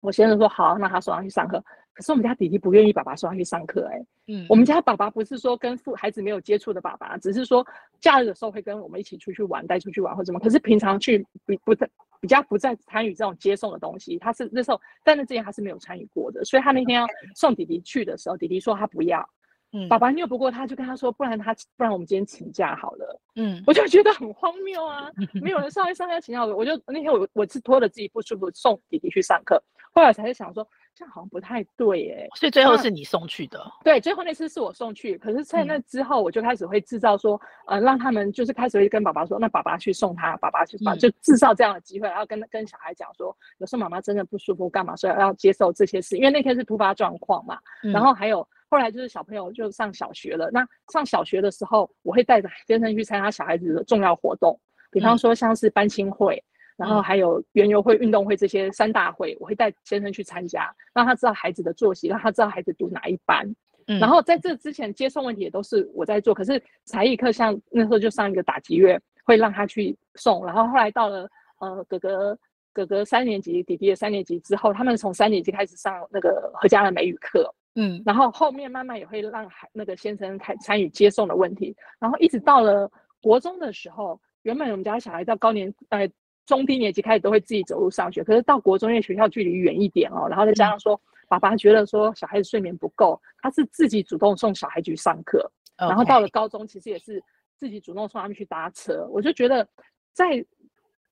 我先生说好，那他送他去上课。可是我们家弟弟不愿意爸爸送他去上课，哎，嗯，我们家爸爸不是说跟父孩子没有接触的爸爸，只是说假日的时候会跟我们一起出去玩，带出去玩或什么。可是平常去不不在比较不再参与这种接送的东西，他是那时候在那之前他是没有参与过的，所以他那天要送弟弟去的时候，弟弟说他不要，嗯，爸爸拗不过他，就跟他说，不然他不然我们今天请假好了，嗯，我就觉得很荒谬啊，没有人上来上课请假，我就那天我我是拖着自己不舒服送弟弟去上课，后来才是想说。这样好像不太对哎，所以最后是你送去的。对，最后那次是我送去，可是在那之后，我就开始会制造说，嗯、呃，让他们就是开始会跟爸爸说，那爸爸去送他，爸爸去把，就制造这样的机会，然后跟跟小孩讲说，有时候妈妈真的不舒服，干嘛，所以要接受这些事，因为那天是突发状况嘛。嗯、然后还有后来就是小朋友就上小学了，那上小学的时候，我会带着先生去参加小孩子的重要活动，比方说像是班亲会。嗯然后还有园游会、运动会这些三大会，我会带先生去参加，让他知道孩子的作息，让他知道孩子读哪一班。嗯，然后在这之前接送问题也都是我在做，可是才艺课像那时候就上一个打击乐，会让他去送。然后后来到了呃哥哥哥哥三年级，弟弟也三年级之后，他们从三年级开始上那个何家的美语课。嗯，然后后面慢慢也会让孩那个先生开参与接送的问题。然后一直到了国中的时候，原本我们家小孩到高年呃。中低年级开始都会自己走路上学，可是到国中因为学校距离远一点哦，然后再加上说爸爸觉得说小孩子睡眠不够，他是自己主动送小孩去上课，Okay. 然后到了高中，其实也是自己主动送他们去搭车。我就觉得在。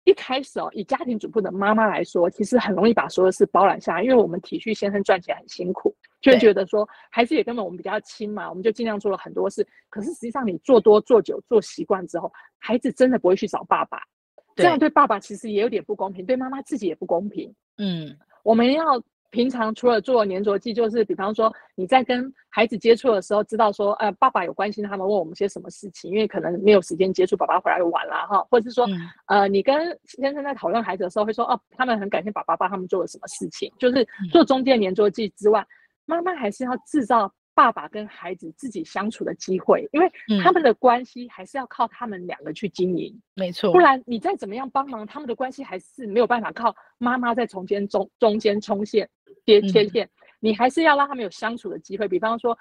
一开始哦，以家庭主妇的妈妈来说，其实很容易把所有事包揽下来，因为我们体恤先生赚钱很辛苦，就会觉得说孩子也根本我们比较亲嘛，我们就尽量做了很多事。可是实际上你做多做久做习惯之后，孩子真的不会去找爸爸，这样对爸爸其实也有点不公平，对妈妈自己也不公平。嗯，我们要。平常除了做粘着剂，就是比方说你在跟孩子接触的时候，知道说，呃，爸爸有关心他们，问我们些什么事情，因为可能没有时间接触，爸爸回来晚了哈，或者是说，嗯、呃，你跟先生在讨论孩子的时候，会说，哦，他们很感谢爸爸帮他们做了什么事情，就是做中间粘着剂之外，妈妈还是要制造。爸爸跟孩子自己相处的机会，因为他们的关系还是要靠他们两个去经营，嗯、没错。不然你再怎么样帮忙，他们的关系还是没有办法靠妈妈在中间中中间冲线接切线。你还是要让他们有相处的机会，比方说，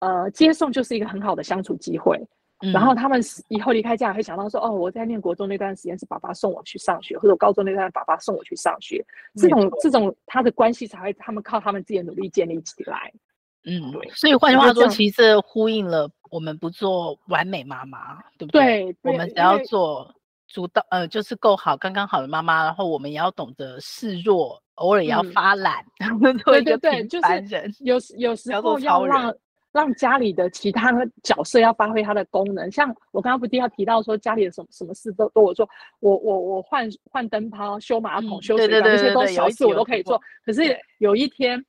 呃，接送就是一个很好的相处机会。嗯、然后他们以后离开家会想到说，哦，我在念国中那段时间是爸爸送我去上学，或者我高中那段爸爸送我去上学，这种这种他的关系才会他们靠他们自己的努力建立起来。嗯，对，所以换句话说，其实呼应了我们不做完美妈妈，对不对？对，我们只要做足到，呃，就是够好、刚刚好的妈妈，然后我们也要懂得示弱，偶尔也要发懒，做、嗯、一个平凡人。对对对，就是有有时候要让让家里的其他角色要发挥它的功能。像我刚刚不是要提到说，家里的什么什么事都都我做，我我我换换灯泡、修马桶、嗯、修水管这些都小事我都可以做。可是有一天，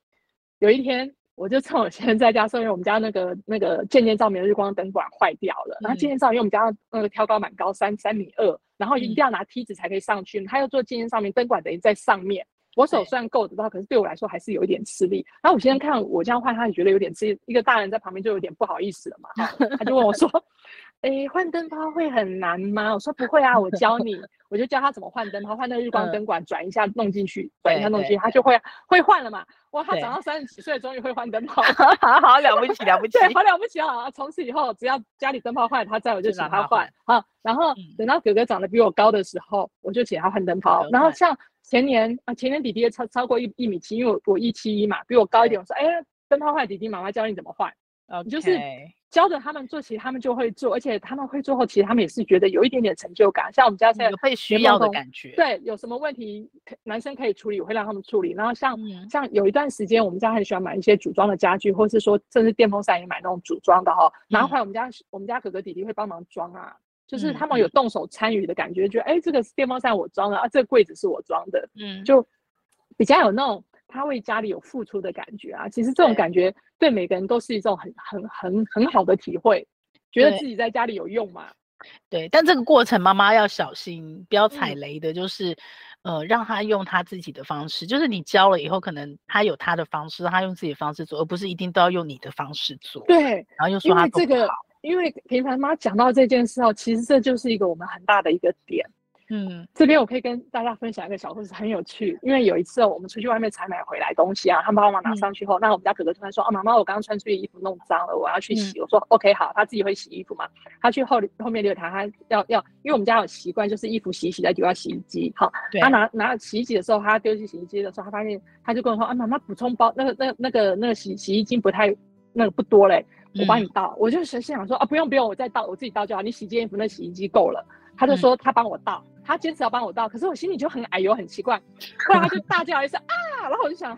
有一天。我就趁我现在在家，是因为我们家那个那个渐渐照明的日光灯管坏掉了。嗯、然后渐渐照明，因为我们家那个挑高蛮高，三三米二，然后一定要拿梯子才可以上去。他要做渐渐照明，灯管等于在上面。我手虽然够得到，可是对我来说还是有一点吃力。然后我先生看我这样换，他也觉得有点吃力。一个大人在旁边就有点不好意思了嘛。他就问我说。哎，换灯泡会很难吗？我说不会啊，我教你，我就教他怎么换灯泡，换那个日光灯管，转一下弄进去，转一下弄进去，他就会会换了嘛。哇，他长到三十几岁，终于会换灯泡，好好了不起了不起，对，好了不起啊！从此以后，只要家里灯泡坏，他在我就请他换。好，然后等到哥哥长得比我高的时候，我就请他换灯泡。然后像前年啊，前年弟弟也超超过一一米七，因为我我一七一嘛，比我高一点。我说，哎，灯泡坏，弟弟妈妈教你怎么换。你就是。教着他们做，其实他们就会做，而且他们会做后，其实他们也是觉得有一点点成就感。像我们家现在有被需要的感觉，对，有什么问题男生可以处理，我会让他们处理。然后像、嗯、像有一段时间，我们家很喜欢买一些组装的家具，或是说甚至电风扇也买那种组装的哈。然后后来我们家、嗯、我们家哥哥弟弟会帮忙装啊，就是他们有动手参与的感觉，觉得哎，这个电风扇我装了啊，这个柜子是我装的，嗯，就比较有那种。他为家里有付出的感觉啊，其实这种感觉对每个人都是一种很很很很好的体会，觉得自己在家里有用嘛。对，但这个过程妈妈要小心，不要踩雷的，就是、嗯、呃，让他用他自己的方式，就是你教了以后，可能他有他的方式，他用自己的方式做，而不是一定都要用你的方式做。对，然后又说他这个，因为平凡妈讲到这件事哦，其实这就是一个我们很大的一个点。嗯，这边我可以跟大家分享一个小故事，很有趣。因为有一次我们出去外面采买回来东西啊，他帮忙拿上去后，嗯、那我们家哥哥突然说：“啊，妈妈，我刚刚穿出去衣服弄脏了，我要去洗。嗯”我说：“OK，好。”他自己会洗衣服嘛？他去后后面那个台，他要要，因为我们家有习惯，就是衣服洗一洗再丢到洗衣机。好，对他拿拿洗衣机的时候，他丢进洗衣机的时候，他发现他就跟我说：“啊，妈妈，补充包那个那那个那个洗洗衣精不太那个不多嘞，我帮你倒。嗯”我就心想说：“啊，不用不用，我再倒，我自己倒就好。你洗件衣服那洗衣机够了。”他就说他帮我倒。嗯他坚持要帮我倒，可是我心里就很矮油，很奇怪。后来他就大叫一声啊，然后我就想，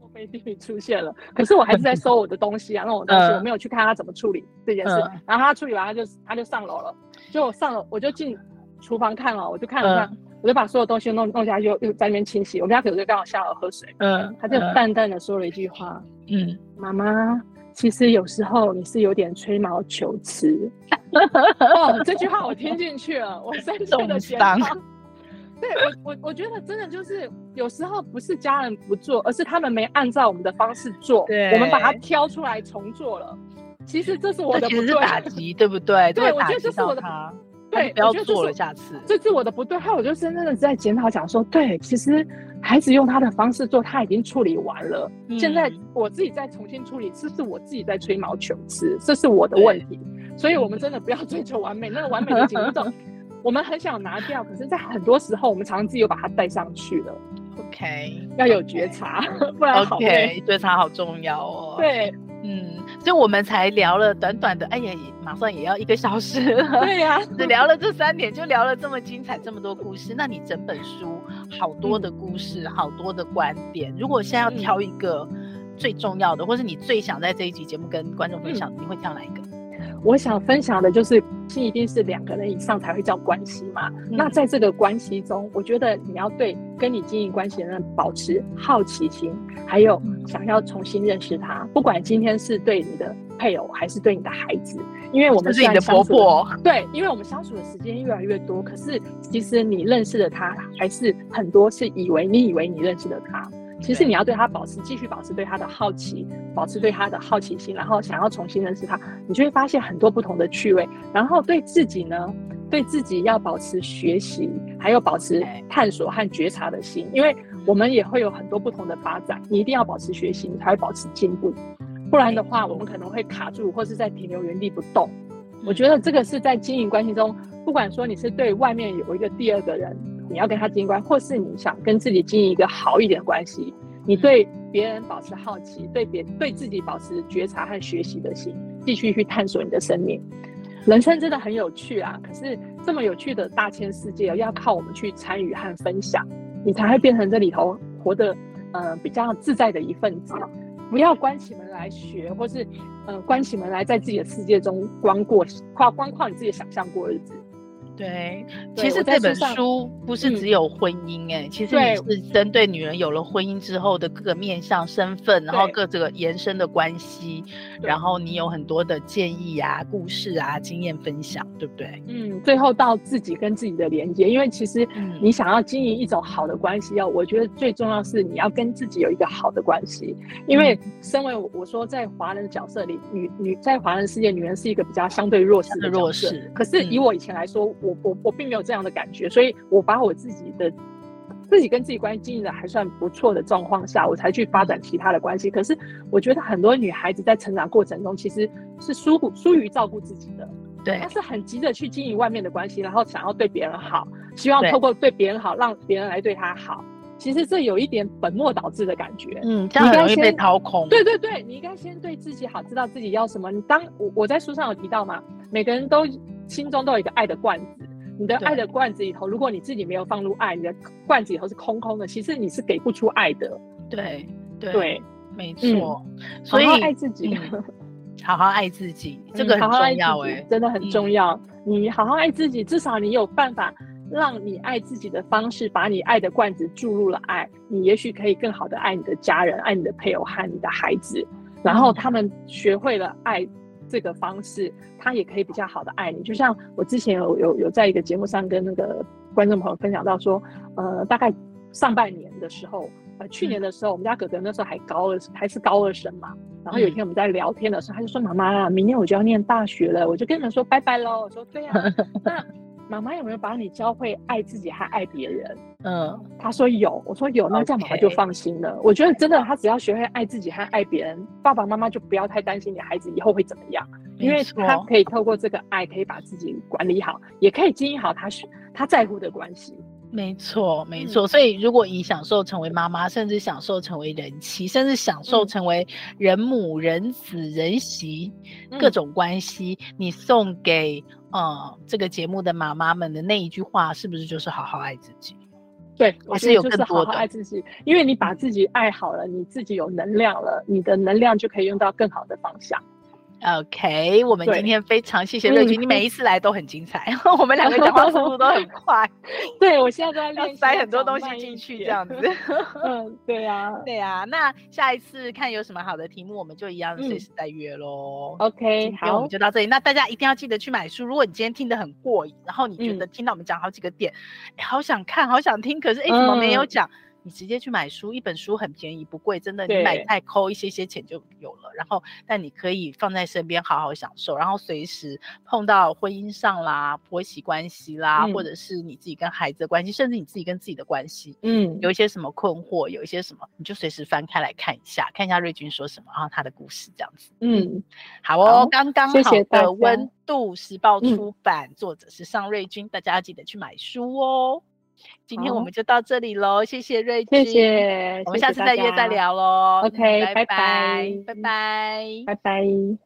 莫非地狱出现了？可是我还是在收我的东西啊，那种东西我没有去看他怎么处理这件事。嗯、然后他处理完，他就他就上楼了。就我上楼，我就进厨房看了，我就看了看，嗯、我就把所有东西弄弄下去，又又在那边清洗。我们家可能就刚好下楼喝水，嗯，他就淡淡的说了一句话，嗯，妈妈。其实有时候你是有点吹毛求疵，哦，这句话我听进去了，我深深的觉得，对我我我觉得真的就是有时候不是家人不做，而是他们没按照我们的方式做，对我们把它挑出来重做了。其实这是我的不对，打击，对不对？对，我觉得这是我的。对，不要做了，下次。这是我的不对，还有我就深深的在检讨，讲说，对，其实孩子用他的方式做，他已经处理完了。嗯、现在我自己再重新处理，这是我自己在吹毛求疵，这是我的问题。所以，我们真的不要追求完美，那个完美的节奏，我们很想拿掉，可是，在很多时候，我们常常自己又把它带上去了。OK，要有觉察，okay. 不然。OK，觉察好重要哦。对，嗯，所以我们才聊了短短的，哎呀，马上也要一个小时了。对呀、啊，只聊了这三点，就聊了这么精彩，这么多故事。那你整本书好多的故事，嗯、好多的观点。如果现在要挑一个最重要的，嗯、或是你最想在这一集节目跟观众分享，嗯、你会挑哪一个？我想分享的就是，心一定是两个人以上才会叫关系嘛。嗯、那在这个关系中，我觉得你要对跟你经营关系的人保持好奇心，还有想要重新认识他。不管今天是对你的配偶，还是对你的孩子，因为我们是你的婆婆，对，因为我们相处的时间越来越多，可是其实你认识的他，还是很多是以为你以为你认识的他。其实你要对他保持，继续保持对他的好奇，保持对他的好奇心，然后想要重新认识他，你就会发现很多不同的趣味。然后对自己呢，对自己要保持学习，还有保持探索和觉察的心，因为我们也会有很多不同的发展。你一定要保持学习，你才会保持进步。不然的话，我们可能会卡住，或是在停留原地不动。我觉得这个是在经营关系中，不管说你是对外面有一个第二个人。你要跟他经营关系，或是你想跟自己经营一个好一点的关系，你对别人保持好奇，对别对自己保持觉察和学习的心，继续去探索你的生命。人生真的很有趣啊！可是这么有趣的大千世界，要靠我们去参与和分享，你才会变成这里头活得呃比较自在的一份子。不要关起门来学，或是呃关起门来在自己的世界中光过跨光靠你自己想象过日子。对，其实这本书不是只有婚姻哎、欸嗯，其实也是针对女人有了婚姻之后的各个面向、身份，然后各这个延伸的关系，然后你有很多的建议啊、故事啊、经验分享，对不对？嗯，最后到自己跟自己的连接，因为其实你想要经营一种好的关系，要我觉得最重要是你要跟自己有一个好的关系，因为身为我说在华人的角色里，女女在华人世界，女人是一个比较相对弱势的弱势，可是以我以前来说。嗯我我我并没有这样的感觉，所以我把我自己的自己跟自己关系经营的还算不错的状况下，我才去发展其他的关系。可是我觉得很多女孩子在成长过程中其实是疏忽疏于照顾自己的，对，她是很急着去经营外面的关系，然后想要对别人好，希望透过对别人好让别人来对她好。其实这有一点本末倒置的感觉，嗯，这样很容易被掏空。对对对，你应该先对自己好，知道自己要什么。你当我我在书上有提到嘛，每个人都。心中都有一个爱的罐子，你的爱的罐子里头，如果你自己没有放入爱，你的罐子里头是空空的，其实你是给不出爱的。对对，对没错、嗯。所以好好爱自己，好好爱自己，这个很重要哎、欸，真的很重要、嗯。你好好爱自己，至少你有办法让你爱自己的方式，把你爱的罐子注入了爱，你也许可以更好的爱你的家人，爱你的配偶和你的孩子，然后他们学会了爱。这个方式，他也可以比较好的爱你。就像我之前有有有在一个节目上跟那个观众朋友分享到说，呃，大概上半年的时候，呃，去年的时候，我们家哥哥那时候还高二，还是高二生嘛。然后有一天我们在聊天的时候，他就说：“妈妈，明年我就要念大学了。”我就跟他说：“拜拜喽。”我说：“对呀、啊。” 那妈妈有没有把你教会爱自己和爱别人？嗯，他说有，我说有，那这样妈妈就放心了。我觉得真的，他只要学会爱自己和爱别人，爸爸妈妈就不要太担心你孩子以后会怎么样，因为他可以透过这个爱，可以把自己管理好，也可以经营好他他在乎的关系。没错，没错。所以，如果以享受成为妈妈，甚至享受成为人妻，甚至享受成为人母、人子、人媳，各种关系，你送给。呃，这个节目的妈妈们的那一句话，是不是就是好好爱自己？对，还是有更多的好好爱自己，因为你把自己爱好了，你自己有能量了，你的能量就可以用到更好的方向。OK，我们今天非常谢谢瑞君，你每一次来都很精彩，我们两个讲话速度都很 快。对，我现在都在 要塞很多东西进去，这样子。嗯，对呀、啊，对呀、啊。那下一次看有什么好的题目，我们就一样随时再约喽、嗯。OK，好，我们就到这里。那大家一定要记得去买书。如果你今天听得很过瘾，然后你觉得听到我们讲好几个点，嗯、好想看，好想听，可是哎，怎么没有讲？嗯你直接去买书，一本书很便宜，不贵，真的，你买再抠一些些钱就有了。然后，但你可以放在身边好好享受，然后随时碰到婚姻上啦、婆媳关系啦、嗯，或者是你自己跟孩子的关系，甚至你自己跟自己的关系，嗯，有一些什么困惑，有一些什么，你就随时翻开来看一下，看一下瑞君说什么，然后他的故事这样子。嗯，好哦，刚刚好的温度时报出版，嗯、作者是尚瑞君，大家要记得去买书哦。今天我们就到这里喽，谢谢瑞君，谢谢，我们下次再约再聊喽。OK，拜拜，拜拜拜，拜拜。